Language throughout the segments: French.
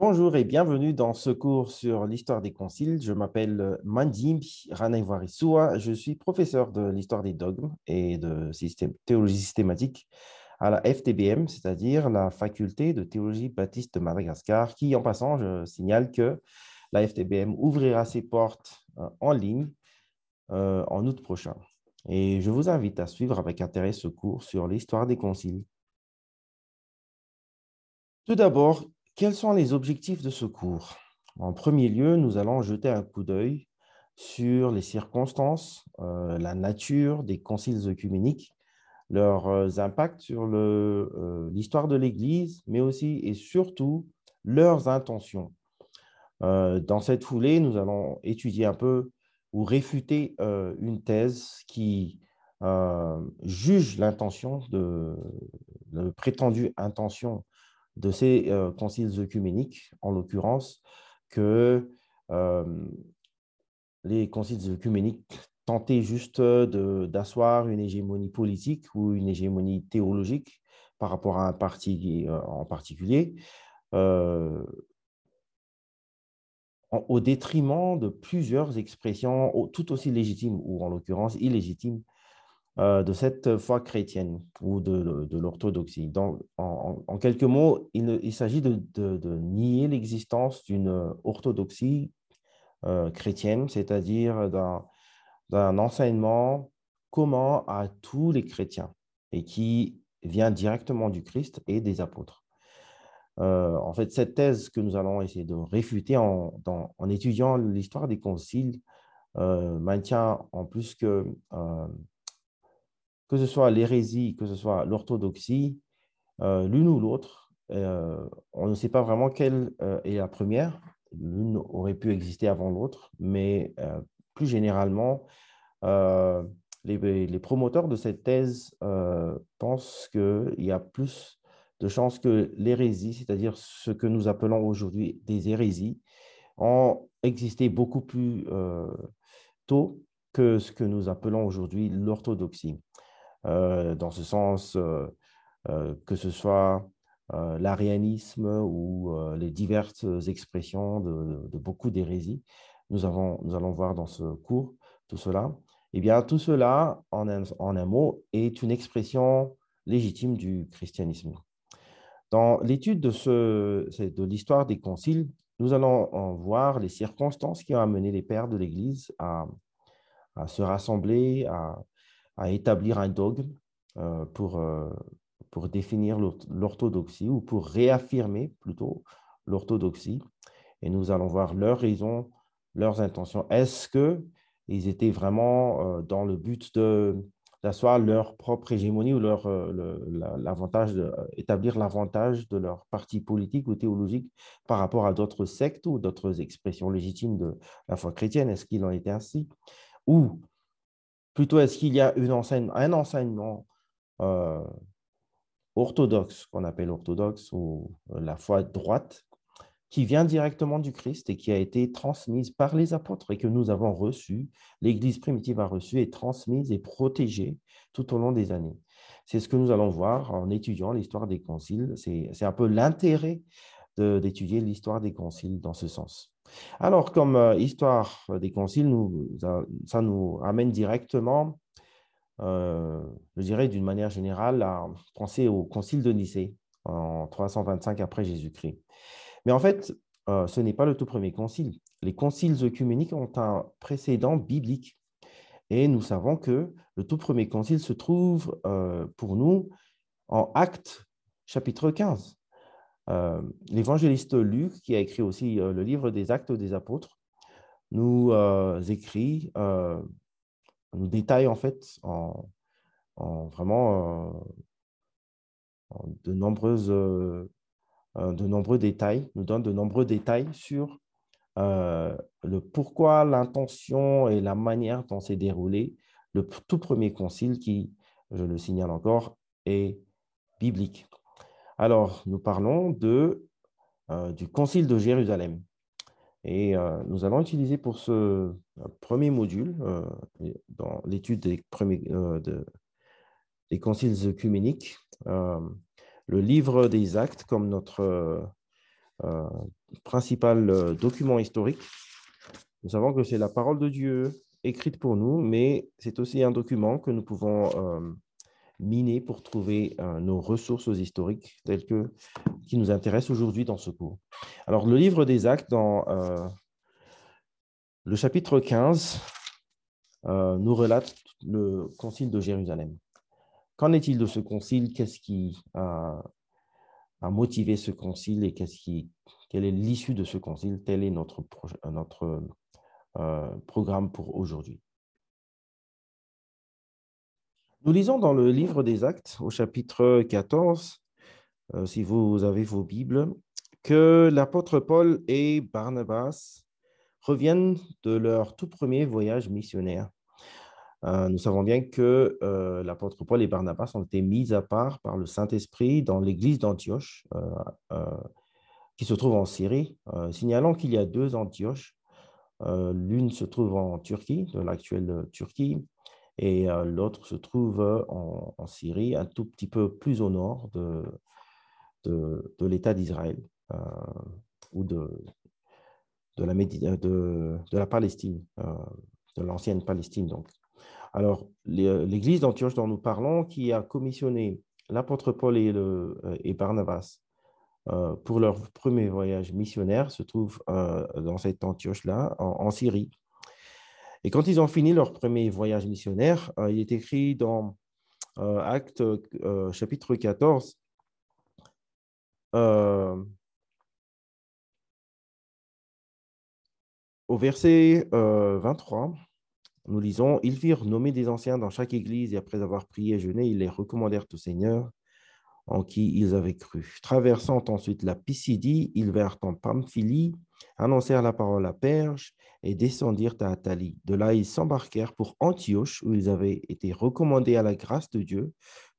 Bonjour et bienvenue dans ce cours sur l'histoire des conciles. Je m'appelle Mandim Ranaiwarisua. Je suis professeur de l'histoire des dogmes et de théologie systématique à la FTBM, c'est-à-dire la faculté de théologie baptiste de Madagascar, qui, en passant, je signale que la FTBM ouvrira ses portes euh, en ligne euh, en août prochain. Et je vous invite à suivre avec intérêt ce cours sur l'histoire des conciles. Tout d'abord, quels sont les objectifs de ce cours En premier lieu, nous allons jeter un coup d'œil sur les circonstances, euh, la nature des conciles œcuméniques, leurs euh, impacts sur euh, l'histoire de l'Église, mais aussi et surtout leurs intentions. dans cette foulée, nous allons étudier un peu ou réfuter une thèse qui juge l'intention de, de prétendue intention de ces euh, conciles œcuméniques, en l'occurrence, que euh, les conciles œcuméniques tentaient juste d'asseoir une hégémonie politique ou une hégémonie théologique par rapport à un parti euh, en particulier, au détriment de plusieurs expressions tout aussi légitimes ou en l'occurrence illégitimes euh, de cette foi chrétienne ou de, l'orthodoxie. Donc, en, quelques mots, il, s'agit de, nier l'existence d'une orthodoxie euh, chrétienne, c'est-à-dire d'un enseignement commun à tous les chrétiens et qui vient directement du Christ et des apôtres. Euh, en fait, cette thèse que nous allons essayer de réfuter en, en étudiant l'histoire des conciles maintient en plus que que ce soit l'hérésie, que ce soit l'orthodoxie, euh, l'une ou l'autre, euh, on ne sait pas vraiment quelle euh, est la première. L'une aurait pu exister avant l'autre, mais plus généralement, les, promoteurs de cette thèse pensent qu'il y a plus de chances que l'hérésie, c'est-à-dire ce que nous appelons aujourd'hui des hérésies, ont existé beaucoup plus tôt que ce que nous appelons aujourd'hui l'orthodoxie. Euh, dans ce sens euh, euh, que ce soit l'arianisme ou les diverses expressions de, beaucoup d'hérésies. Nous, nous allons voir dans ce cours tout cela. Eh bien, tout cela, en un, mot, est une expression légitime du christianisme. Dans l'étude de, l'histoire des conciles, nous allons voir les circonstances qui ont amené les pères de l'Église à, à se rassembler, à, à établir un dogme euh, pour, euh, pour définir l'orthodoxie ou pour réaffirmer plutôt l'orthodoxie. Et nous allons voir leurs raisons, leurs intentions. Est-ce qu'ils étaient vraiment euh, dans le but d'asseoir leur propre hégémonie ou leur, l'avantage établir l'avantage de leur parti politique ou théologique par rapport à d'autres sectes ou d'autres expressions légitimes de la foi chrétienne? Est-ce qu'il en était ainsi? Ou Plutôt, est-ce qu'il y a un enseignement euh, orthodoxe, qu'on appelle orthodoxe, ou euh, la foi droite, qui vient directement du Christ et qui a été transmise par les apôtres et que nous avons reçu, l'Église primitive a reçu et transmise et protégée tout au long des années. C'est ce que nous allons voir en étudiant l'histoire des conciles. C'est un peu l'intérêt d'étudier l'histoire des conciles dans ce sens. Alors, comme euh, histoire des conciles, ça nous amène directement, euh, je dirais d'une manière générale, à penser au concile de Nicée en 325 après Jésus-Christ. Mais en fait, euh, ce n'est pas le tout premier concile. Les conciles œcuméniques ont un précédent biblique. Et nous savons que le tout premier concile se trouve pour nous en Actes chapitre 15. Euh, l'évangéliste Luc, qui a écrit aussi euh, le livre des actes des apôtres, nous euh, écrit, nous détaille en fait en, vraiment de, nombreux détails, nous donne de nombreux détails sur le pourquoi, l'intention et la manière dont s'est déroulé le tout premier concile qui, je le signale encore, est biblique. Alors, nous parlons de, euh, du Concile de Jérusalem. Et euh, nous allons utiliser pour ce euh, premier module, dans l'étude des, premiers, des conciles œcuméniques, le livre des actes comme notre principal document historique. Nous savons que c'est la parole de Dieu écrite pour nous, mais c'est aussi un document que nous pouvons miner pour trouver nos ressources historiques telles que qui nous intéressent aujourd'hui dans ce cours. Alors, le livre des Actes, dans le chapitre 15, nous relate le concile de Jérusalem. Qu'en est-il de ce concile? Qu'est-ce qui a, motivé ce concile et qu'est-ce qui, quelle est l'issue de ce concile? Tel est notre, notre euh, programme pour aujourd'hui. Nous lisons dans le livre des Actes, au chapitre 14, euh, si vous avez vos Bibles, que l'apôtre Paul et Barnabas reviennent de leur tout premier voyage missionnaire euh, nous savons bien que euh, l'apôtre Paul et Barnabas ont été mis à part par le Saint-Esprit dans l'église d'Antioche, qui se trouve en Syrie, signalant qu'il y a deux Antioches. L'une se trouve en Turquie, de l'actuelle Turquie, et l'autre se trouve en, Syrie, un tout petit peu plus au nord de, de, l'État d'Israël ou de, de, la, Palestine, de l'ancienne Palestine. Donc. Alors, l'église d'Antioche dont nous parlons, qui a commissionné l'apôtre Paul et, euh, Barnabas euh, pour leur premier voyage missionnaire, se trouve dans cette Antioche-là, en, Syrie. Et quand ils ont fini leur premier voyage missionnaire, il est écrit dans Acte chapitre 14, au verset 23, nous lisons, ils virent nommer des anciens dans chaque église et après avoir prié et jeûné, ils les recommandèrent au Seigneur en qui ils avaient cru. Traversant ensuite la Pisidie, ils vinrent en Pamphylie, annoncèrent la parole à Perge et descendirent à Athalie. De là, ils s'embarquèrent pour Antioche, où ils avaient été recommandés à la grâce de Dieu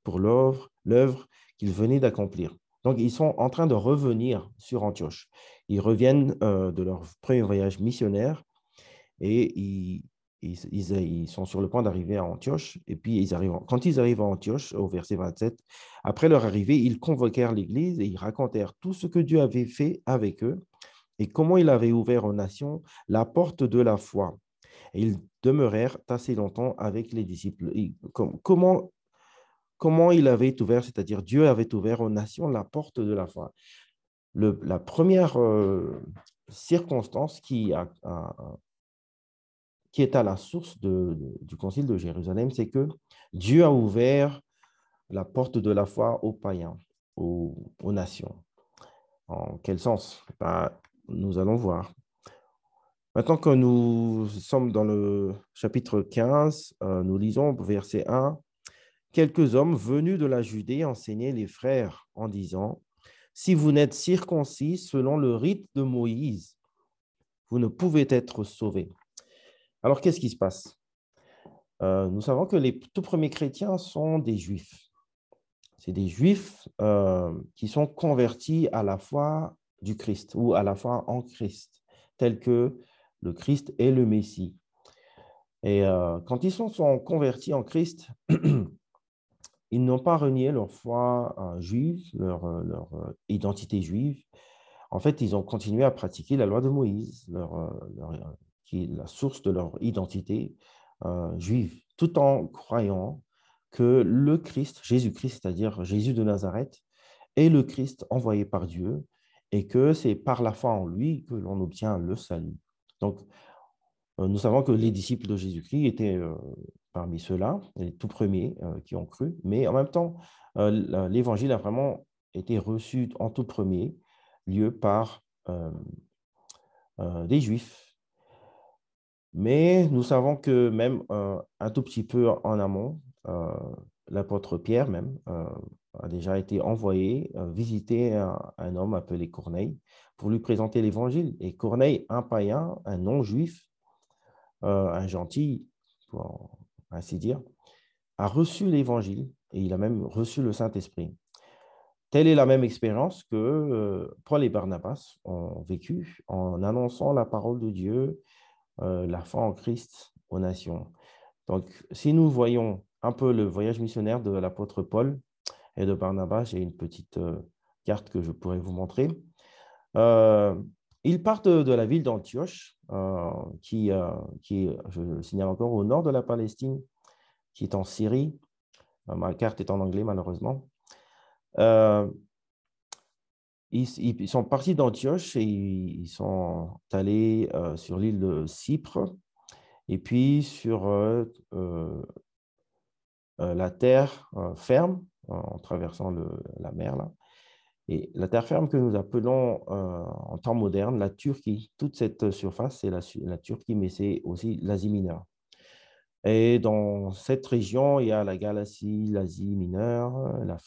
pour l'œuvre qu'ils venaient d'accomplir. Donc, ils sont en train de revenir sur Antioche. Ils reviennent euh, de leur premier voyage missionnaire et ils, ils, sont sur le point d'arriver à Antioche. Et puis, ils arrivent, quand ils arrivent à Antioche, au verset 27, après leur arrivée, ils convoquèrent l'Église et ils racontèrent tout ce que Dieu avait fait avec eux et comment il avait ouvert aux nations la porte de la foi. Et ils demeurèrent assez longtemps avec les disciples. comment, comment il avait ouvert, c'est-à-dire Dieu avait ouvert aux nations la porte de la foi. La première euh, circonstance qui est à la source du Concile de Jérusalem, c'est que Dieu a ouvert la porte de la foi aux païens, aux, nations. En quel sens? Ben, Nous allons voir. Maintenant que nous sommes dans le chapitre 15, euh, nous lisons verset 1. Quelques hommes venus de la Judée enseignaient les frères en disant, Si vous n'êtes circoncis selon le rite de Moïse, vous ne pouvez être sauvés. Alors, qu'est-ce qui se passe? Euh, Nous savons que les tout premiers chrétiens sont des juifs. C'est des juifs euh, qui sont convertis à la foi du Christ ou à la foi en Christ, tel que le Christ est le Messie. Et euh, quand ils sont, sont, convertis en Christ, ils n'ont pas renié leur foi juive, leur, leur, identité juive. En fait, ils ont continué à pratiquer la loi de Moïse, leur, qui est la source de leur identité euh, juive, tout en croyant que le Christ, Jésus-Christ, c'est-à-dire Jésus de Nazareth, est le Christ envoyé par Dieu et que c'est par la foi en lui que l'on obtient le salut. Donc, euh, nous savons que les disciples de Jésus-Christ étaient euh, parmi ceux-là, les tout premiers qui ont cru, mais en même temps, l'évangile a vraiment été reçu en tout premier lieu par des Juifs mais nous savons que même euh, un tout petit peu en amont, euh, l'apôtre Pierre même euh, a déjà été envoyé visiter un, homme appelé Corneille pour lui présenter l'évangile. Et Corneille, un païen, un non-juif, un gentil, pour ainsi dire, a reçu l'évangile et il a même reçu le Saint-Esprit. Telle est la même expérience que Paul et Barnabas ont vécu en annonçant la parole de Dieu euh, la foi en Christ aux nations. Donc, si nous voyons un peu le voyage missionnaire de l'apôtre Paul et de Barnabas, j'ai une petite euh, carte que je pourrais vous montrer. ils partent de, la ville d'Antioche, qui, qui je le signale encore, au nord de la Palestine, qui est en Syrie. ma carte est en anglais, malheureusement. Ils, sont partis d'Antioche et ils sont allés sur l'île de Cypre et puis sur la terre ferme en traversant la mer. Là. Et la terre ferme que nous appelons en temps moderne la Turquie, toute cette surface, c'est la, Turquie, mais c'est aussi l'Asie mineure. Et dans cette région, il y a la Galatie, l'Asie mineure, la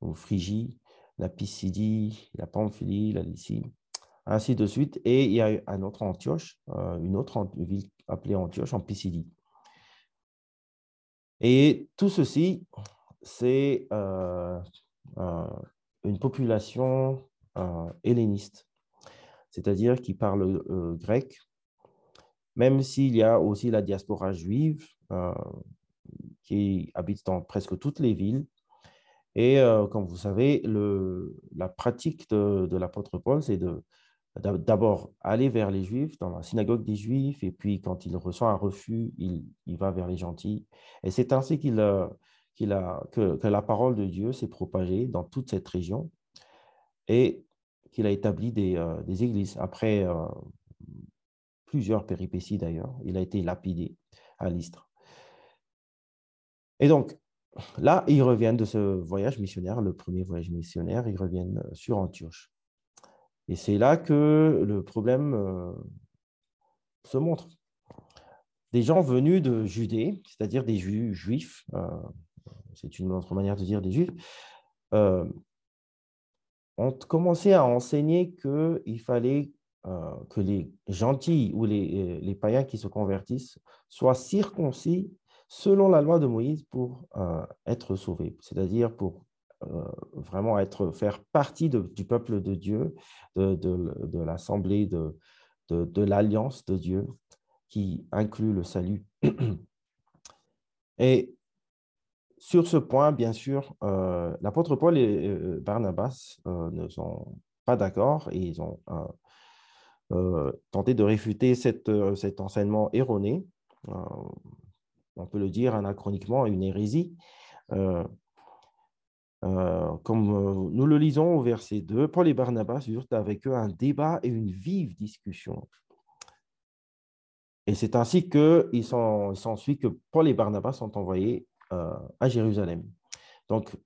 ou Phrygie, la Pisidie, la Pamphylie, la Lycie, ainsi de suite. Et il y a un autre Antioche, euh, une autre ville appelée Antioche en Pisidie. Et tout ceci, c'est euh, euh, une population helléniste, c'est-à-dire qui parle grec, même s'il y a aussi la diaspora juive qui habite dans presque toutes les villes, et comme vous savez, la pratique de, l'apôtre Paul, c'est de d'abord aller vers les Juifs, dans la synagogue des Juifs, et puis quand il reçoit un refus, il, va vers les gentils. Et c'est ainsi qu'il a, que, la parole de Dieu s'est propagée dans toute cette région et qu'il a établi des, églises. Après plusieurs péripéties d'ailleurs, il a été lapidé à l'Istre. Et donc, Là, ils reviennent de ce voyage missionnaire, le premier voyage missionnaire, ils reviennent euh, sur Antioche. Et c'est là que le problème euh, se montre. Des gens venus de Judée, c'est-à-dire des juifs, euh, c'est une autre manière de dire des juifs, ont commencé à enseigner qu'il fallait que les gentils ou les, les païens qui se convertissent soient circoncis selon la loi de Moïse pour euh, être sauvé, c'est-à-dire pour euh, vraiment être, faire partie du peuple de Dieu, de, l'assemblée, de, de, l'alliance de Dieu qui inclut le salut. Et sur ce point, bien sûr, euh, l'apôtre Paul et Barnabas ne sont pas d'accord et ils ont tenté de réfuter cette, cet enseignement erroné on peut le dire anachroniquement, une hérésie. Euh, euh, comme euh, nous le lisons au verset 2, Paul et Barnabas eurent avec eux un débat et une vive discussion. Et c'est ainsi qu'il s'ensuit que Paul et Barnabas sont envoyés à Jérusalem. Donc,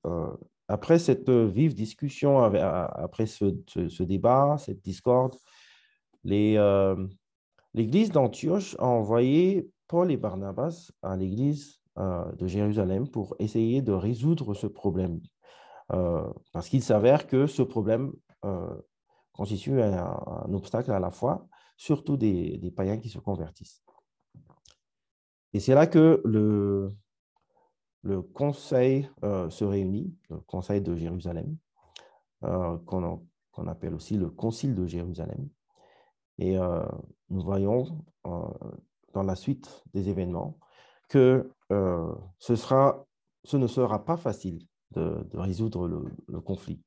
après cette vive discussion, après ce, débat, cette discorde, l'Église d'Antioche a envoyé Paul et Barnabas à l'église euh, de Jérusalem pour essayer de résoudre ce problème. Euh, parce qu'il s'avère que ce problème euh, constitue un, obstacle à la foi, surtout des, païens qui se convertissent. Et c'est là que le, conseil se réunit, le conseil de Jérusalem, qu'on appelle aussi le concile de Jérusalem. Et nous voyons dans la suite des événements que euh, ce ne sera pas facile de, résoudre le, conflit.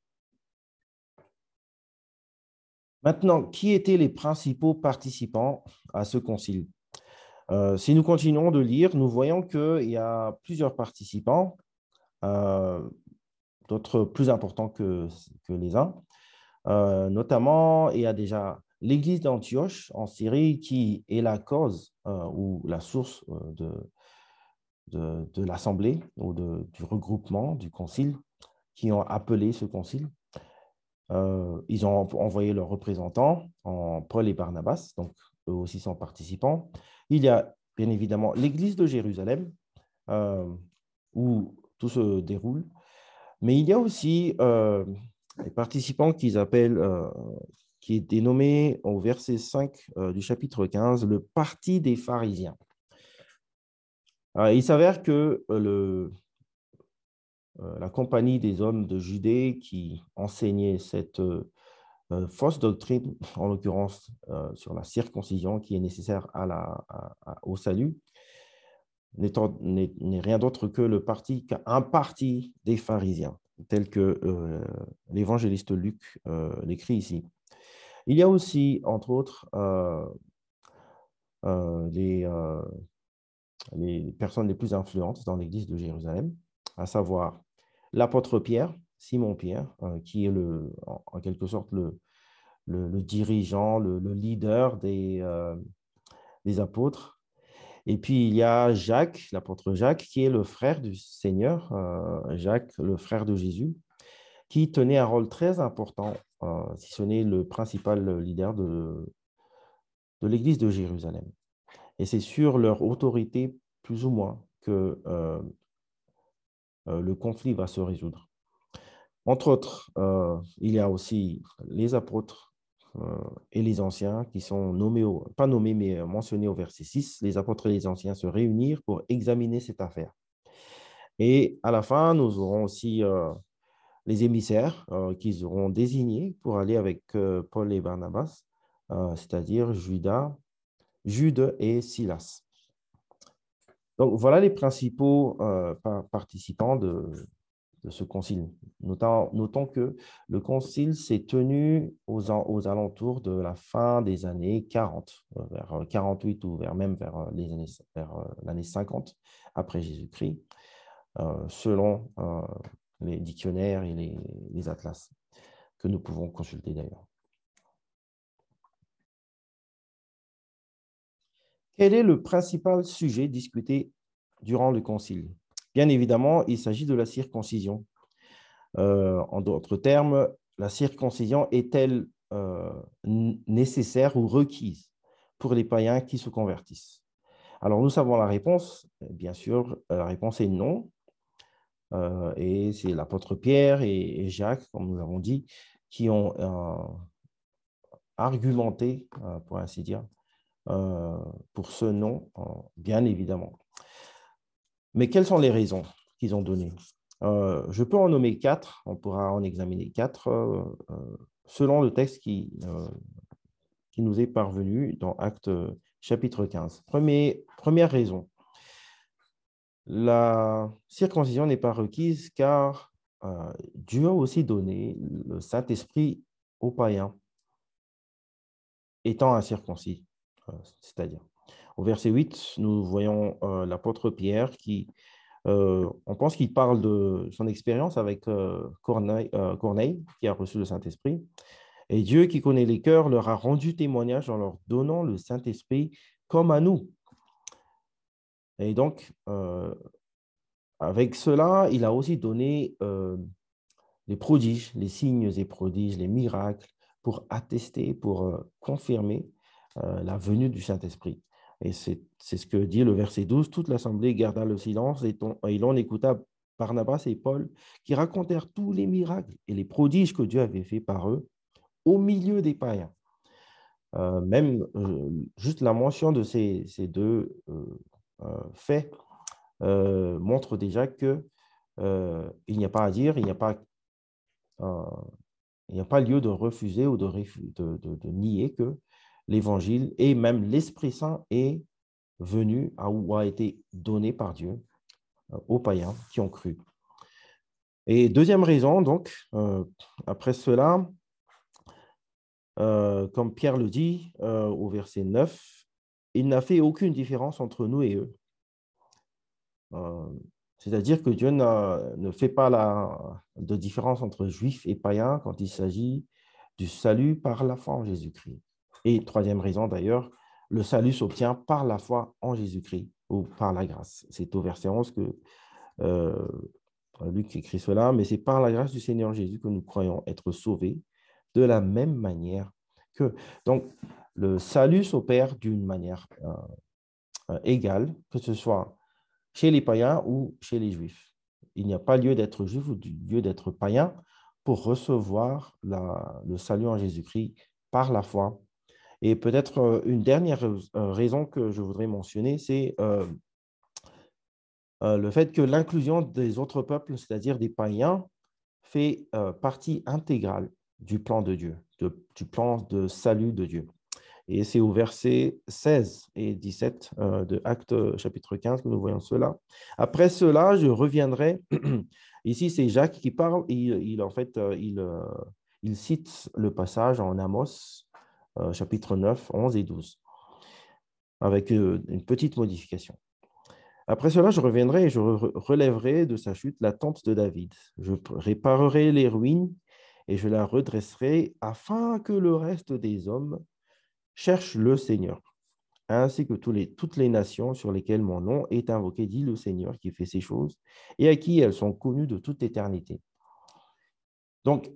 Maintenant, qui étaient les principaux participants à ce concile? Euh, Si nous continuons de lire, nous voyons qu'il y a plusieurs participants, euh, d'autres plus importants que, les uns. notamment, il y a déjà l'église d'Antioche en Syrie, qui est la cause euh, ou la source euh, de, de, l'assemblée ou du regroupement, du concile, qui ont appelé ce concile. Euh, ils ont envoyé leurs représentants en Paul et Barnabas, donc eux aussi sont participants. Il y a bien évidemment l'église de Jérusalem, où tout se déroule, mais il y a aussi les participants qu'ils appellent qui est dénommé au verset 5 euh, du chapitre 15 le parti des pharisiens. Il s'avère que euh, le, euh, la compagnie des hommes de Judée qui enseignait cette fausse doctrine, en l'occurrence sur la circoncision qui est nécessaire au salut, n'est rien d'autre que le parti, qu'un parti des pharisiens, tel que l'évangéliste Luc l'écrit ici. Il y a aussi, entre autres, les, les personnes les plus influentes dans l'Église de Jérusalem, à savoir l'apôtre Pierre, Simon-Pierre, qui est le, en, quelque sorte le, dirigeant, le, leader des, des apôtres. Et puis, il y a Jacques, l'apôtre Jacques, qui est le frère du Seigneur, euh, Jacques, le frère de Jésus, qui tenait un rôle très important, euh, si ce n'est le principal leader de, de l'Église de Jérusalem. Et c'est sur leur autorité, plus ou moins, que euh, le conflit va se résoudre. Entre autres, il y a aussi les apôtres euh, et les anciens qui sont nommés, pas nommés, mais mentionnés au verset 6, les apôtres et les anciens se réunirent pour examiner cette affaire. Et à la fin, nous aurons aussi euh, les émissaires euh, qui seront désignés pour aller avec Paul et Barnabas, c'est-à-dire Judas, Jude et Silas. Donc voilà les principaux participants de, ce concile. Notons, que le concile s'est tenu aux, alentours de la fin des années 40, euh, vers 48 euh, ou même vers euh, l'année 50 après Jésus-Christ, selon les dictionnaires et les atlas que nous pouvons consulter d'ailleurs. Quel est le principal sujet discuté durant le concile? Bien évidemment, il s'agit de la circoncision. Euh, en d'autres termes, la circoncision est-elle euh, nécessaire ou requise pour les païens qui se convertissent? Alors, nous savons la réponse. Bien sûr, la réponse est non. Euh, et c'est l'apôtre Pierre et, Jacques, comme nous avons dit, qui ont argumenté, pour ainsi dire, pour ce non, bien évidemment. Mais quelles sont les raisons qu'ils ont données? Euh, Je peux en nommer quatre, on pourra en examiner quatre, euh, euh, selon le texte qui, qui nous est parvenu dans Acte chapitre 15. première raison, la circoncision n'est pas requise car Dieu a aussi donné le Saint-Esprit aux païens, étant incirconcis, c'est-à-dire. Au verset 8, nous voyons euh, l'apôtre Pierre qui, euh, on pense qu'il parle de son expérience avec euh, Corneille, Corneille, qui a reçu le Saint-Esprit. Et Dieu qui connaît les cœurs leur a rendu témoignage en leur donnant le Saint-Esprit comme à nous. Et donc, avec cela, il a aussi donné les prodiges, les signes et prodiges, les miracles pour attester, pour confirmer la venue du Saint-Esprit. Et c'est ce que dit le verset 12. Toute l'assemblée garda le silence et, l'on écouta Barnabas et Paul qui racontèrent tous les miracles et les prodiges que Dieu avait fait par eux au milieu des païens. Euh, même euh, juste la mention de ces, deux euh, faits montre déjà que il n'y a pas à dire, il n'y a pas, a pas lieu de refuser ou de, de nier que l'évangile et même l'Esprit Saint est venu ou a été donné par Dieu euh, aux païens qui ont cru. Et deuxième raison, donc, euh, après cela, euh, comme Pierre le dit au verset 9, il n'a fait aucune différence entre nous et eux. C'est-à-dire que Dieu ne fait pas la, de différence entre juifs et païens quand il s'agit du salut par la foi en Jésus-Christ. Et troisième raison d'ailleurs, le salut s'obtient par la foi en Jésus-Christ ou par la grâce. C'est au verset 11 que euh, Luc écrit cela, mais c'est par la grâce du Seigneur Jésus que nous croyons être sauvés de la même manière que... Donc, le salut s'opère d'une manière euh, euh, égale, que ce soit chez les païens ou chez les juifs. Il n'y a pas lieu d'être juif ou lieu d'être païen pour recevoir le salut en Jésus-Christ par la foi et peut-être euh, une dernière euh, raison que je voudrais mentionner, c'est euh, le fait que l'inclusion des autres peuples, c'est-à-dire des païens, fait partie intégrale du plan de Dieu, du plan de salut de Dieu. Et c'est au verset 16 et 17 de Acte chapitre 15 que nous voyons cela. Après cela, je reviendrai. Ici, c'est Jacques qui parle. Il, il en fait, il, cite le passage en Amos chapitre 9, 11 et 12, avec une petite modification. Après cela, je reviendrai et je relèverai de sa chute la tente de David. Je réparerai les ruines et je la redresserai afin que le reste des hommes cherche le Seigneur, ainsi que toutes les nations sur lesquelles mon nom est invoqué, dit le Seigneur qui fait ces choses, et à qui elles sont connues de toute éternité. Donc,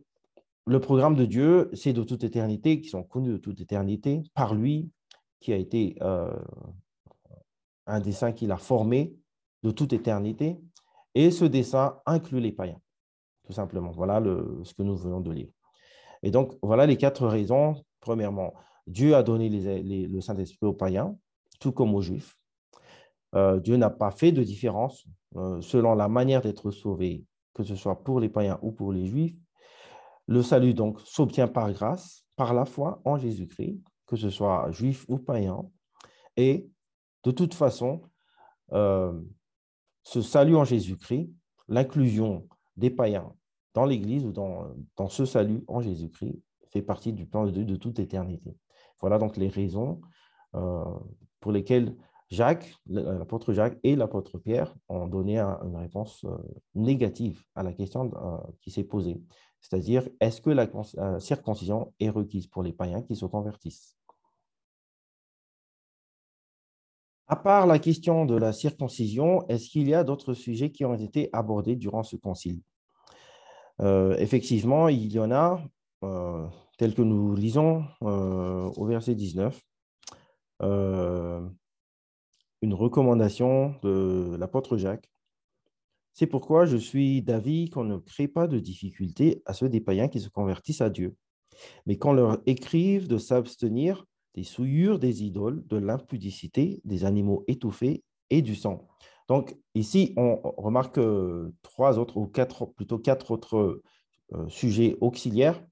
le programme de Dieu, c'est de toute éternité, qui sont connus de toute éternité, par lui, qui a été euh, un dessin qu'il a formé de toute éternité, et ce dessin inclut les païens, tout simplement. Voilà ce que nous venons de lire. Et donc, voilà les quatre raisons. Premièrement, Dieu a donné le Saint-Esprit aux païens, tout comme aux Juifs. Euh, Dieu n'a pas fait de différence euh, selon la manière d'être sauvé, que ce soit pour les païens ou pour les Juifs. Le salut, donc, s'obtient par grâce, par la foi en Jésus-Christ, que ce soit juif ou païen. Et de toute façon, euh, ce salut en Jésus-Christ, l'inclusion des païens dans l'Église ou dans, ce salut en Jésus-Christ fait partie du plan de Dieu de toute éternité. Voilà donc les raisons euh, pour lesquelles Jacques, l'apôtre Jacques et l'apôtre Pierre ont donné une réponse euh, négative à la question qui s'est posée. C'est-à-dire, est-ce que la circoncision est requise pour les païens qui se convertissent? À part la question de la circoncision, est-ce qu'il y a d'autres sujets qui ont été abordés durant ce concile? Euh, Effectivement, il y en a, euh, tels que nous lisons euh, au verset 19, une recommandation de l'apôtre Jacques. C'est pourquoi je suis d'avis qu'on ne crée pas de difficultés à ceux des païens qui se convertissent à Dieu, mais qu'on leur écrive de s'abstenir des souillures des idoles, de l'impudicité, des animaux étouffés et du sang. Donc ici, on remarque trois autres, ou quatre, plutôt quatre autres euh, sujets auxiliaires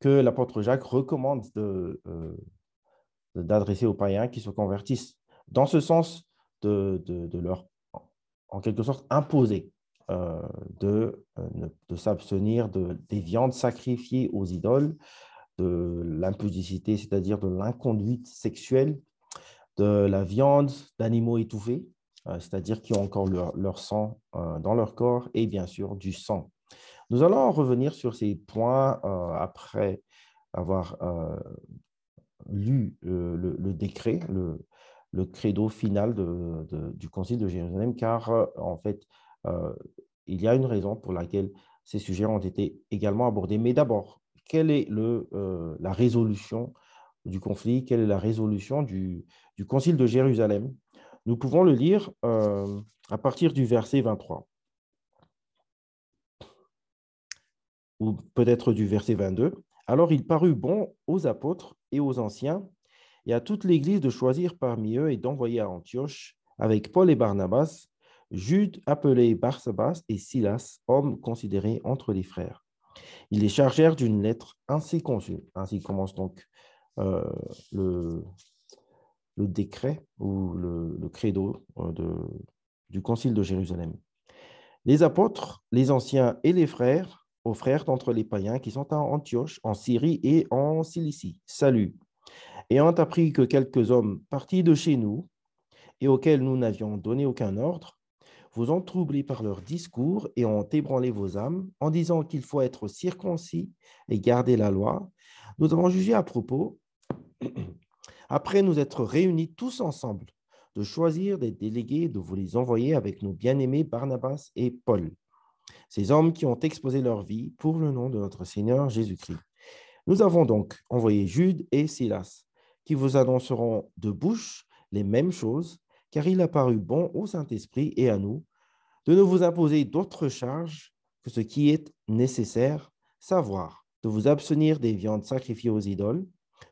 que l'apôtre Jacques recommande euh, d'adresser aux païens qui se convertissent. Dans ce sens, de, leur, en quelque sorte, imposer euh, de, de s'abstenir de, des viandes sacrifiées aux idoles, de l'impudicité, c'est-à-dire de l'inconduite sexuelle, de la viande d'animaux étouffés, euh, c'est-à-dire qui ont encore leur, sang euh, dans leur corps, et bien sûr du sang. Nous allons revenir sur ces points euh, après avoir lu le, décret, le, credo final du Concile de Jérusalem, car en fait, il y a une raison pour laquelle ces sujets ont été également abordés. Mais d'abord, quelle est euh, la résolution du conflit, quelle est la résolution du, du Concile de Jérusalem? Nous pouvons le lire euh, à partir du verset 23, ou peut-être du verset 22. Alors il parut bon aux apôtres et aux anciens et à toute l'Église de choisir parmi eux et d'envoyer à Antioche avec Paul et Barnabas, Jude appelé Barsabas et Silas, hommes considérés entre les frères. Ils les chargèrent d'une lettre ainsi conçue. Ainsi commence donc euh, le, décret ou le, credo euh, du Concile de Jérusalem. Les apôtres, les anciens et les frères, aux frères d'entre les païens qui sont à Antioche, en Syrie et en Cilicie. Salut. Ayant appris que quelques hommes partis de chez nous et auxquels nous n'avions donné aucun ordre, vous ont troublé par leur discours et ont ébranlé vos âmes en disant qu'il faut être circoncis et garder la loi. Nous avons jugé à propos, après nous être réunis tous ensemble, de choisir des délégués, de vous les envoyer avec nos bien-aimés Barnabas et Paul, ces hommes qui ont exposé leur vie pour le nom de notre Seigneur Jésus-Christ. Nous avons donc envoyé Jude et Silas, qui vous annonceront de bouche les mêmes choses car il a paru bon au Saint-Esprit et à nous de ne vous imposer d'autres charges que ce qui est nécessaire, savoir de vous abstenir des viandes sacrifiées aux idoles,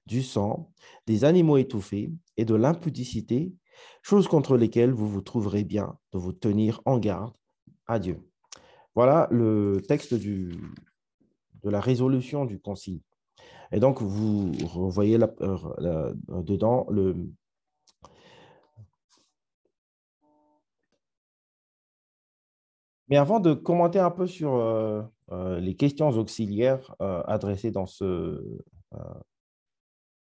du sang, des animaux étouffés et de l'impudicité, choses contre lesquelles vous vous trouverez bien de vous tenir en garde à Dieu. Voilà le texte de la résolution du concile. Et donc, vous voyez là, euh, dedans le, Mais avant de commenter un peu sur euh, euh, les questions auxiliaires euh, adressées dans ce,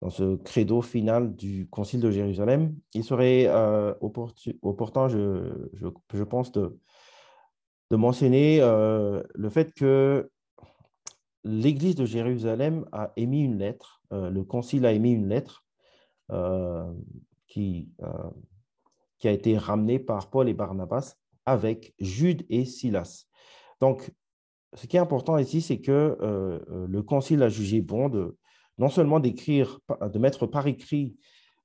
dans ce credo final du Concile de Jérusalem. Il serait opportun, je, je, pense, de, de mentionner le fait que l'Église de Jérusalem a émis une lettre, le Concile a émis une lettre qui, qui a été ramenée par Paul et Barnabas avec Jude et Silas. Donc, ce qui est important ici, c'est que euh, euh, le Concile a jugé bon de non seulement d'écrire, de mettre par écrit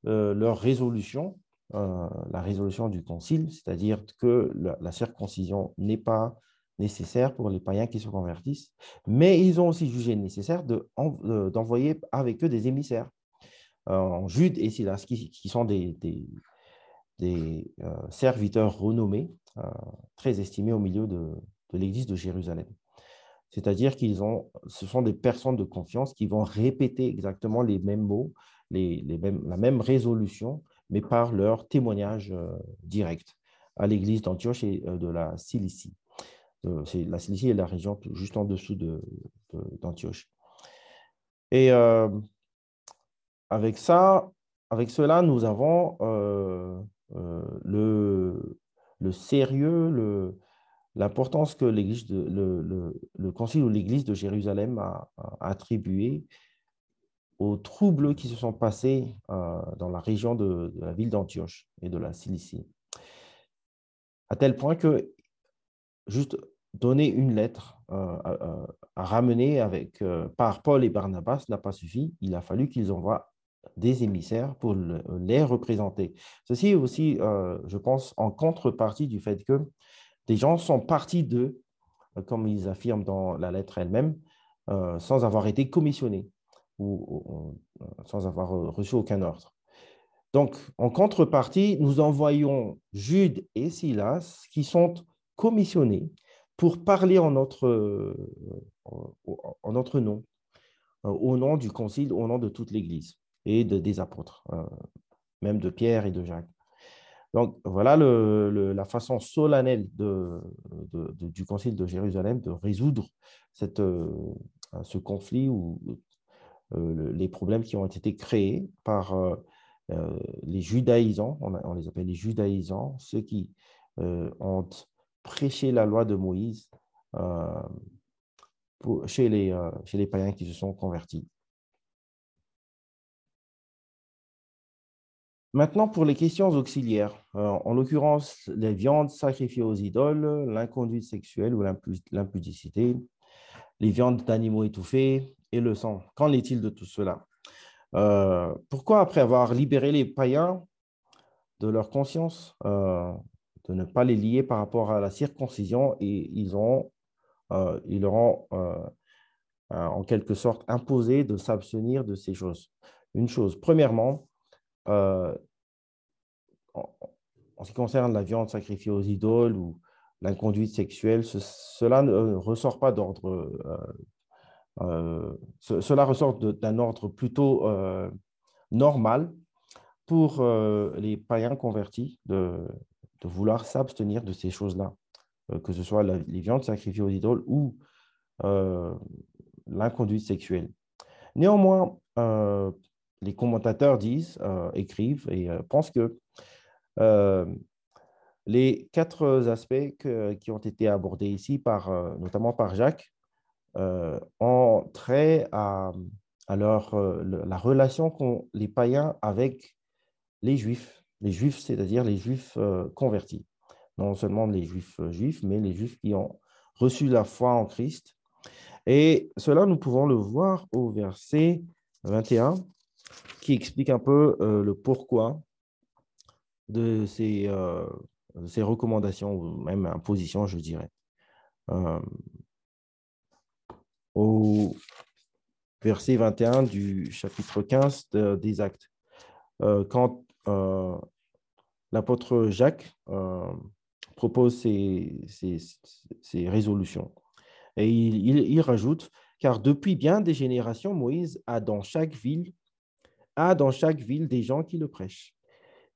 euh, leur résolution, la résolution du Concile, c'est-à-dire que la, circoncision n'est pas nécessaire pour les païens qui se convertissent, mais ils ont aussi jugé nécessaire d'envoyer avec eux des émissaires, Jude et Silas, qui, sont des, des, serviteurs renommés, très estimés au milieu de l'Église de Jérusalem. C'est-à-dire qu'ils ont, ce sont des personnes de confiance qui vont répéter exactement les mêmes mots, les, mêmes, la même résolution, mais par leur témoignage euh, direct à l'église d'Antioche et euh, de la Cilicie. c'est la Cilicie est la région juste en dessous d'Antioche. Et euh, avec ça, avec cela, nous avons le, le sérieux, l'importance que le, le, Concile ou l'Église de Jérusalem a, attribué aux troubles qui se sont passés euh, dans la région de, la ville d'Antioche et de la Cilicie. À tel point que juste donner une lettre euh, à, ramener avec, euh, par Paul et Barnabas n'a pas suffi. Il a fallu qu'ils envoient des émissaires pour les représenter. Ceci aussi, je pense, en contrepartie du fait que des gens sont partis d'eux, euh, comme ils affirment dans la lettre elle-même, euh, sans avoir été commissionnés ou, euh, sans avoir reçu aucun ordre. Donc, en contrepartie, nous envoyons Jude et Silas qui sont commissionnés pour parler en notre, en notre nom, au nom du Concile, au nom de toute l'Église et de, des apôtres, même de Pierre et de Jacques. Donc voilà la façon solennelle du Concile de Jérusalem de résoudre euh, ce conflit ou euh, les problèmes qui ont été créés par euh, les judaïsants, on, les appelle les judaïsants, ceux qui ont prêché la loi de Moïse chez les païens qui se sont convertis. Maintenant, pour les questions auxiliaires, euh, en l'occurrence, les viandes sacrifiées aux idoles, l'inconduite sexuelle ou l'impudicité, les viandes d'animaux étouffés et le sang. Qu'en est-il de tout cela? Euh, Pourquoi, après avoir libéré les païens de leur conscience, euh, de ne pas les lier par rapport à la circoncision, et ils, ont, ils leur ont en quelque sorte imposé de s'abstenir de ces choses? Une chose, premièrement, en, ce qui concerne la viande sacrifiée aux idoles ou l'inconduite sexuelle, cela ne ressort pas d'ordre. Euh, euh, cela ressort d'un ordre plutôt normal pour les païens convertis de, vouloir s'abstenir de ces choses-là, que ce soit les viandes sacrifiées aux idoles ou l'inconduite sexuelle. Néanmoins, les commentateurs disent, euh, écrivent et euh, pensent que euh, les quatre aspects qui ont été abordés ici, par, notamment par Jacques, ont trait à, leur, la relation qu'ont les païens avec les juifs. Les juifs, c'est-à-dire les juifs convertis. Non seulement les juifs juifs, mais les juifs qui ont reçu la foi en Christ. Et cela, nous pouvons le voir au verset 21 qui explique un peu euh, le pourquoi de ces, euh, recommandations, ou même impositions, je dirais. Euh, au verset 21 du chapitre 15 des Actes, quand l'apôtre Jacques propose ces, ces, résolutions. Et il, il, rajoute, car depuis bien des générations, Moïse a dans chaque ville a dans chaque ville des gens qui le prêchent,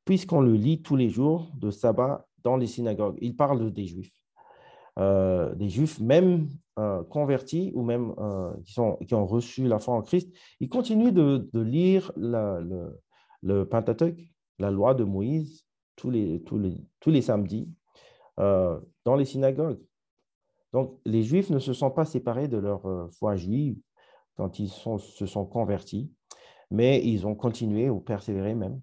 puisqu'on le lit tous les jours de sabbat dans les synagogues. Il parle des Juifs. des juifs, même convertis ou même qui, sont, qui ont reçu la foi en Christ, ils continuent de, lire le, le Pentateuque, la loi de Moïse, tous les samedis dans les synagogues. Donc, les Juifs ne se sont pas séparés de leur foi juive quand ils se sont convertis, mais ils ont continué ou persévéré même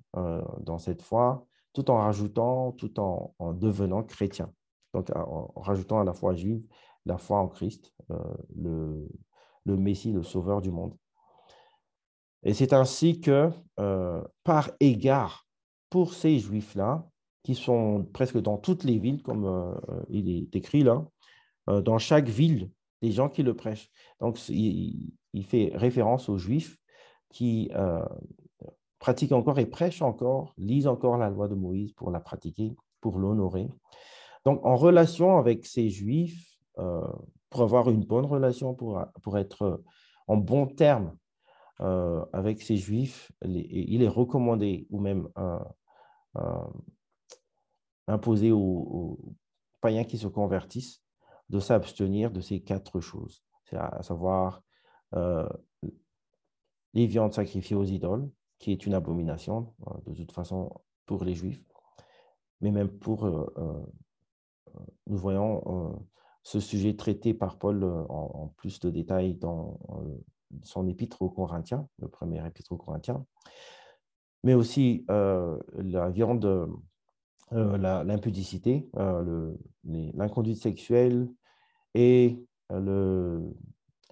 dans cette foi, tout en rajoutant, tout en, devenant chrétiens. Donc, en, rajoutant à la foi juive la foi en Christ, le, le Messie, le Sauveur du monde. Et c'est ainsi que, par égard pour ces Juifs-là, qui sont presque dans toutes les villes, comme il est écrit là, euh, dans chaque ville des gens qui le prêchent. Donc, il, fait référence aux Juifs qui euh, pratiquent encore et prêchent encore, lisent encore la loi de Moïse pour la pratiquer, pour l'honorer. Donc, en relation avec ces Juifs, euh, pour avoir une bonne relation, pour, pour être en bon terme avec ces Juifs, il est recommandé ou même imposé aux, païens qui se convertissent de s'abstenir de ces quatre choses, à savoir euh, les viandes sacrifiées aux idoles, qui est une abomination euh, de toute façon pour les juifs, mais même pour, euh, nous voyons ce sujet traité par Paul en, plus de détails dans son épître aux Corinthiens, le premier épître aux Corinthiens, mais aussi la viande, l'impudicité, l'inconduite sexuelle, et euh, le,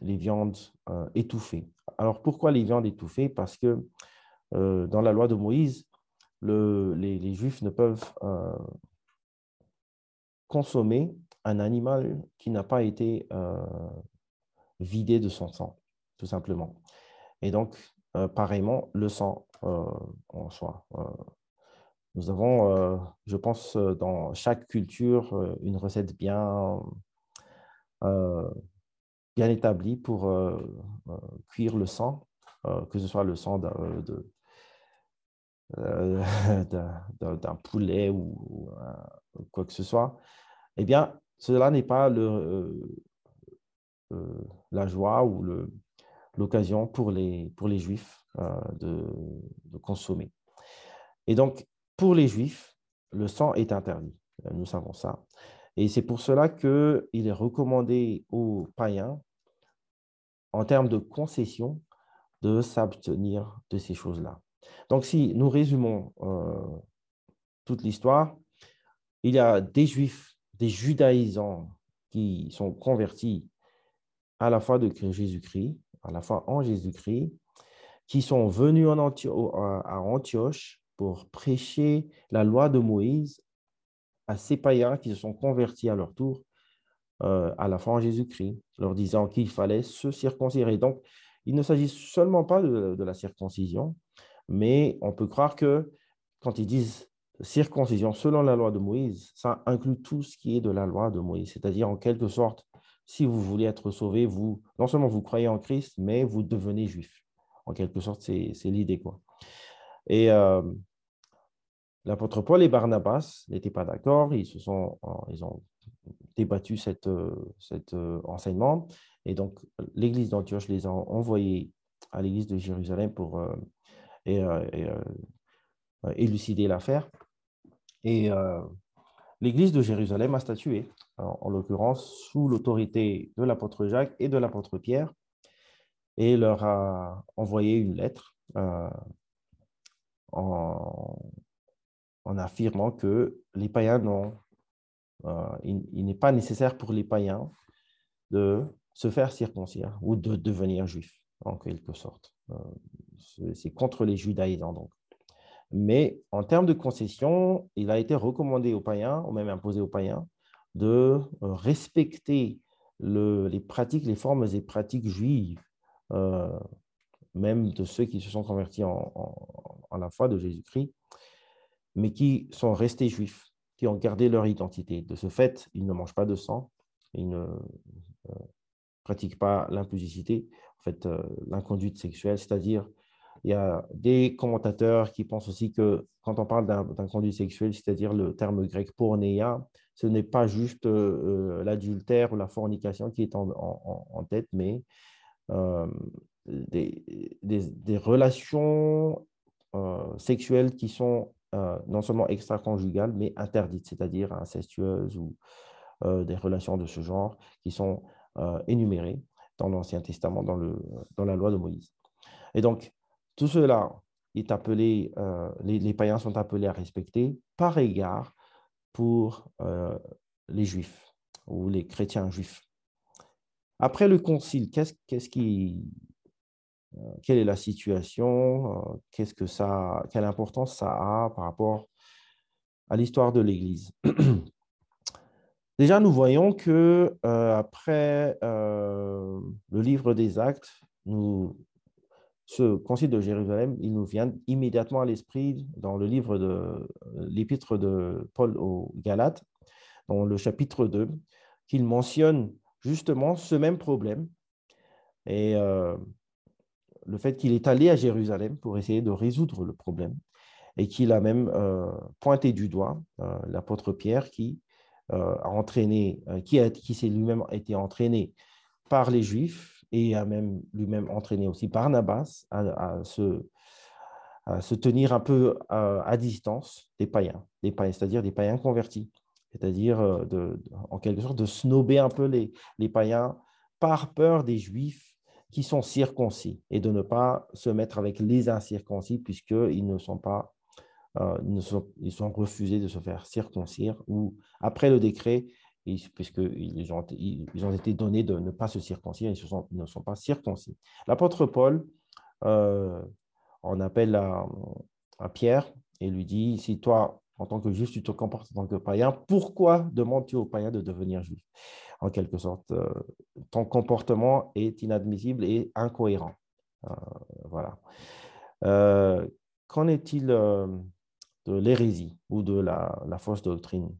les viandes euh, étouffées. Alors pourquoi les viandes étouffées? Parce que euh, dans la loi de Moïse, le, les, Juifs ne peuvent consommer un animal qui n'a pas été vidé de son sang, tout simplement. Et donc, pareillement, le sang en soi. nous avons, je pense, dans chaque culture, une recette bien euh, bien établi pour euh, euh, cuire le sang, que ce soit le sang d'un poulet ou, quoi que ce soit, eh bien, cela n'est pas la joie ou l'occasion pour les, pour les Juifs de, de, consommer. Et donc, pour les Juifs, le sang est interdit. Nous savons ça. Et c'est pour cela qu'il est recommandé aux païens, en termes de concession, de s'abstenir de ces choses-là. Donc, si nous résumons euh, toute l'histoire, il y a des juifs, des judaïsants qui sont convertis à la fois de Jésus-Christ, à la fois en Jésus-Christ, qui sont venus en à Antioche pour prêcher la loi de Moïse à ces païens qui se sont convertis à leur tour euh, à la foi en Jésus-Christ, leur disant qu'il fallait se circoncire. Donc, il ne s'agit seulement pas de, la circoncision, mais on peut croire que quand ils disent circoncision selon la loi de Moïse, ça inclut tout ce qui est de la loi de Moïse. C'est-à-dire, en quelque sorte, si vous voulez être sauvé, vous, non seulement vous croyez en Christ, mais vous devenez juif. En quelque sorte, c'est l'idée. quoi. Et euh, L'apôtre Paul et Barnabas n'étaient pas d'accord, ils, ils ont débattu cet euh, euh, enseignement, et donc l'église d'Antioche les a envoyés à l'église de Jérusalem pour élucider l'affaire. Et l'église de Jérusalem a statué, en, l'occurrence sous l'autorité de l'apôtre Jacques et de l'apôtre Pierre, et leur a envoyé une lettre en, en affirmant que les païens n'ont, euh, il, n'est pas nécessaire pour les païens de se faire circoncire ou de devenir juif, en quelque sorte. Euh, c'est contre les judaïsants, donc. Mais en termes de concession, il a été recommandé aux païens, ou même imposé aux païens, de euh, respecter les pratiques, les formes et pratiques juives, même de ceux qui se sont convertis en, en la foi de Jésus-Christ, mais qui sont restés juifs, qui ont gardé leur identité. De ce fait, ils ne mangent pas de sang, ils ne euh, pratiquent pas l'impudicité, en fait, euh, l'inconduite sexuelle, c'est-à-dire Il y a des commentateurs qui pensent aussi que quand on parle d'un conduit sexuel, c'est-à-dire le terme grec pornéa, ce n'est pas juste euh, l'adultère ou la fornication qui est en, tête, mais des, relations sexuelles qui sont non seulement extra-conjugales, mais interdites, c'est-à-dire incestueuses ou des relations de ce genre qui sont énumérées dans l'Ancien Testament, dans, le, dans la loi de Moïse. Et donc, tout cela est appelé, euh, les, païens sont appelés à respecter par égard pour euh, les juifs ou les chrétiens juifs. Après le concile, qu'est-ce, qui, euh, quelle est la situation? Qu'est-ce que ça, quelle importance ça a par rapport à l'histoire de l'Église? Déjà, nous voyons que après le livre des Actes, ce concile de Jérusalem, il nous vient immédiatement à l'esprit dans le livre de l'épître de Paul aux Galates, dans le chapitre 2, qu'il mentionne justement ce même problème. Et euh, le fait qu'il est allé à Jérusalem pour essayer de résoudre le problème et qu'il a même euh, pointé du doigt euh, l'apôtre Pierre qui a entraîné, qui, s'est lui-même été entraîné par les Juifs et a même lui-même entraîné aussi Barnabas à, se, à se, tenir un peu à, distance des païens, des païens c'est-à-dire des païens convertis, c'est-à-dire euh, en quelque sorte de snober un peu les païens par peur des juifs qui sont circoncis et de ne pas se mettre avec les incirconcis puisqu'ils ne sont pas euh, ils, sont, refusés de se faire circoncire ou après le décret puisqu'ils ont, ils ont été donnés de ne pas se circoncire, ils, ne sont pas circoncis. L'apôtre Paul euh, en appelle à, Pierre et lui dit, si toi, en tant que juif, tu te comportes en tant que païen, pourquoi demandes-tu aux païens de devenir juif En quelque sorte, euh, ton comportement est inadmissible et incohérent. Euh, voilà. Qu'en est-il de l'hérésie ou de la, fausse doctrine?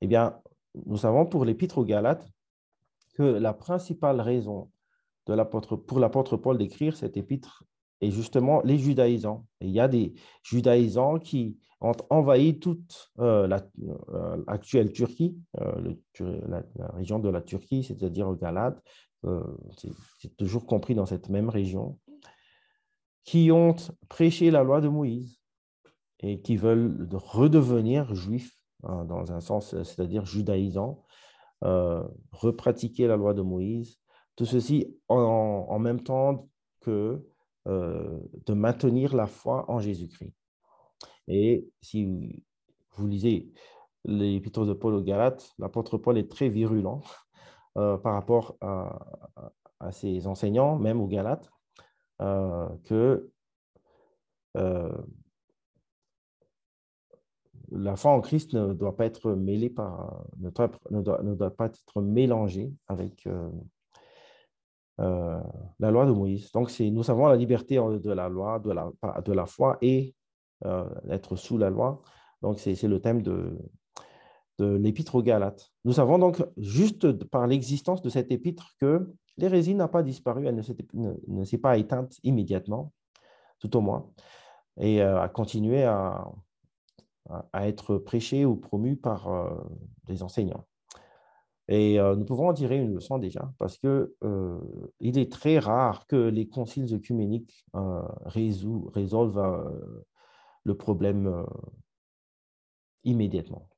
Eh bien, nous savons pour l'Épître aux Galates que la principale raison pour l'apôtre Paul d'écrire cette épître est justement les judaïsants. il y a des judaïsants qui ont envahi toute euh, l'actuelle euh, Turquie, euh, la, région de la Turquie, c'est-à-dire aux Galates, c'est toujours compris dans cette même région, qui ont prêché la loi de Moïse et qui veulent redevenir juifs Hein, dans un sens, c'est-à-dire judaïsant, euh, repratiquer la loi de Moïse, tout ceci en, même temps que de maintenir la foi en Jésus-Christ. Et si vous lisez l'épître de Paul aux Galates, l'apôtre Paul est très virulent par rapport à, ses enseignants, même aux Galates, que la foi en Christ ne doit pas être mêlée par, ne doit, ne doit, pas être mélangée avec euh, euh, la loi de Moïse. Donc, nous avons la liberté de la loi, de la, de la foi et euh, être sous la loi. Donc, c'est le thème de, l'épître aux Galates. Nous savons donc, juste par l'existence de cette épître, que l'hérésie n'a pas disparu, elle ne s'est pas éteinte immédiatement, tout au moins, et a continué à, être prêché ou promu par euh, des enseignants. Et euh, nous pouvons en tirer une leçon déjà, parce que euh, il est très rare que les conciles œcuméniques résolvent le problème immédiatement.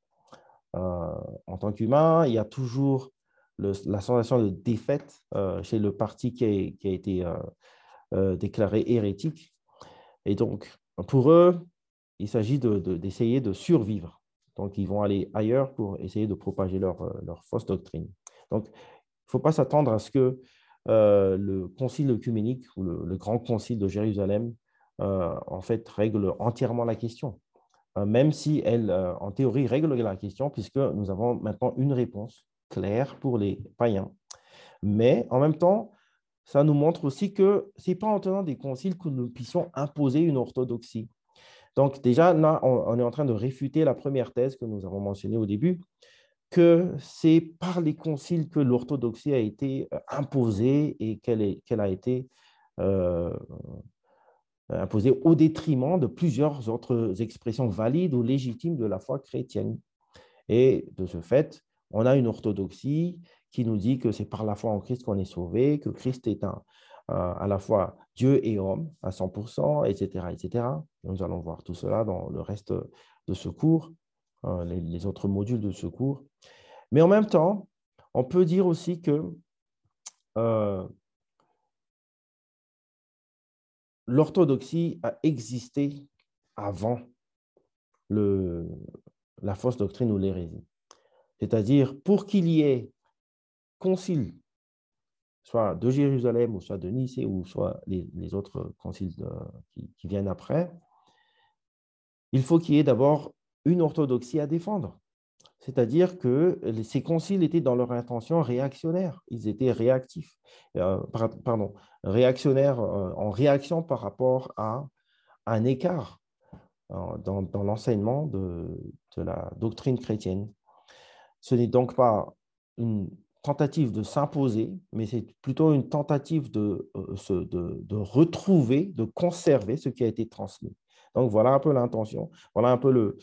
en tant qu'humain, il y a toujours la sensation de défaite chez le parti qui a, été déclaré hérétique. Et donc, pour eux, il s'agit d'essayer de, survivre. Donc, ils vont aller ailleurs pour essayer de propager leur, euh, leur fausse doctrine. Donc, il ne faut pas s'attendre à ce que euh, le concile œcuménique ou le, grand concile de Jérusalem, euh, en fait, règle entièrement la question. même si elle, en théorie, règle la question, puisque nous avons maintenant une réponse claire pour les païens. Mais en même temps, ça nous montre aussi que ce n'est pas en tenant des conciles que nous puissions imposer une orthodoxie. Donc déjà, là, on, est en train de réfuter la première thèse que nous avons mentionnée au début, que c'est par les conciles que l'orthodoxie a été euh, imposée et qu'elle a été euh, imposée au détriment de plusieurs autres expressions valides ou légitimes de la foi chrétienne. Et de ce fait, on a une orthodoxie qui nous dit que c'est par la foi en Christ qu'on est sauvé, que Christ est un, euh, à la fois Dieu et homme à 100%, etc., etc. Nous allons voir tout cela dans le reste de ce cours, euh, les, autres modules de ce cours. Mais en même temps, on peut dire aussi que euh, l'orthodoxie a existé avant la fausse doctrine ou l'hérésie. C'est-à-dire, pour qu'il y ait concile, soit de Jérusalem, ou soit de Nice, ou soit les, autres conciles qui, qui, viennent après, il faut qu'il y ait d'abord une orthodoxie à défendre. C'est-à-dire que ces conciles étaient dans leur intention réactionnaire. Ils étaient réactifs, euh, pardon, réactionnaires euh, en réaction par rapport à un écart euh, dans, l'enseignement de, la doctrine chrétienne. Ce n'est donc pas une tentative de s'imposer, mais c'est plutôt une tentative de, de, de, retrouver, de conserver ce qui a été transmis. Donc voilà un peu l'intention, voilà un peu le,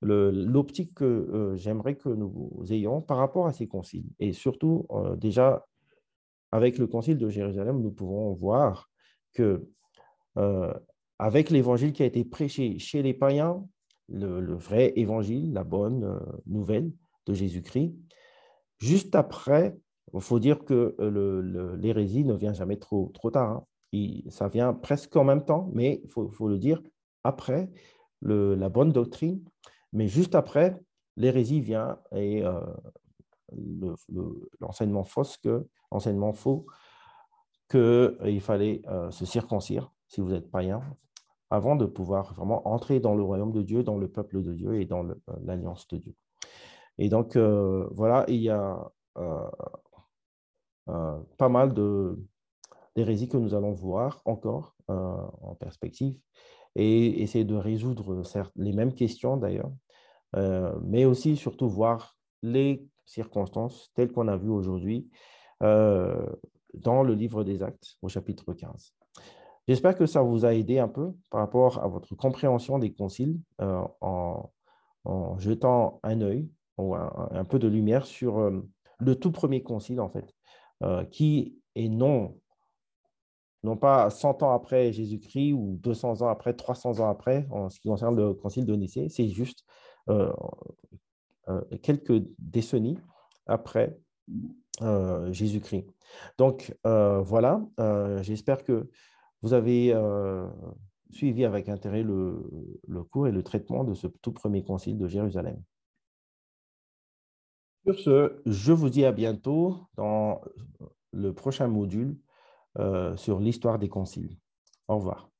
l'optique que euh, j'aimerais que nous ayons par rapport à ces conciles. Et surtout, euh, déjà, avec le concile de Jérusalem, nous pouvons voir que euh, avec l'évangile qui a été prêché chez les païens, le, vrai évangile, la bonne nouvelle de Jésus-Christ, juste après, il faut dire que l'hérésie ne vient jamais trop, tard. Hein. ça vient presque en même temps, mais il faut, le dire après la bonne doctrine mais juste après, l'hérésie vient et euh, l'enseignement que enseignement faux qu'il euh, fallait euh, se circoncire si vous êtes païen avant de pouvoir vraiment entrer dans le royaume de Dieu, dans le peuple de Dieu et dans l'alliance de Dieu. Et donc, voilà, il y a pas mal d'hérésies que nous allons voir encore en perspective et essayer de résoudre certes, les mêmes questions d'ailleurs, euh, mais aussi surtout voir les circonstances telles qu'on a vues aujourd'hui euh, dans le livre des actes au chapitre 15. J'espère que ça vous a aidé un peu par rapport à votre compréhension des conciles euh, en, jetant un œil ou un, peu de lumière sur le tout premier concile, en fait, qui est non non pas 100 ans après Jésus-Christ ou 200 ans après, 300 ans après, en ce qui concerne le concile de Nicée, c'est juste euh, euh, quelques décennies après euh, Jésus-Christ. Donc voilà, j'espère que vous avez suivi avec intérêt le, cours et le traitement de ce tout premier concile de Jérusalem. Sur ce, je vous dis à bientôt dans le prochain module euh, sur l'histoire des conciles. Au revoir.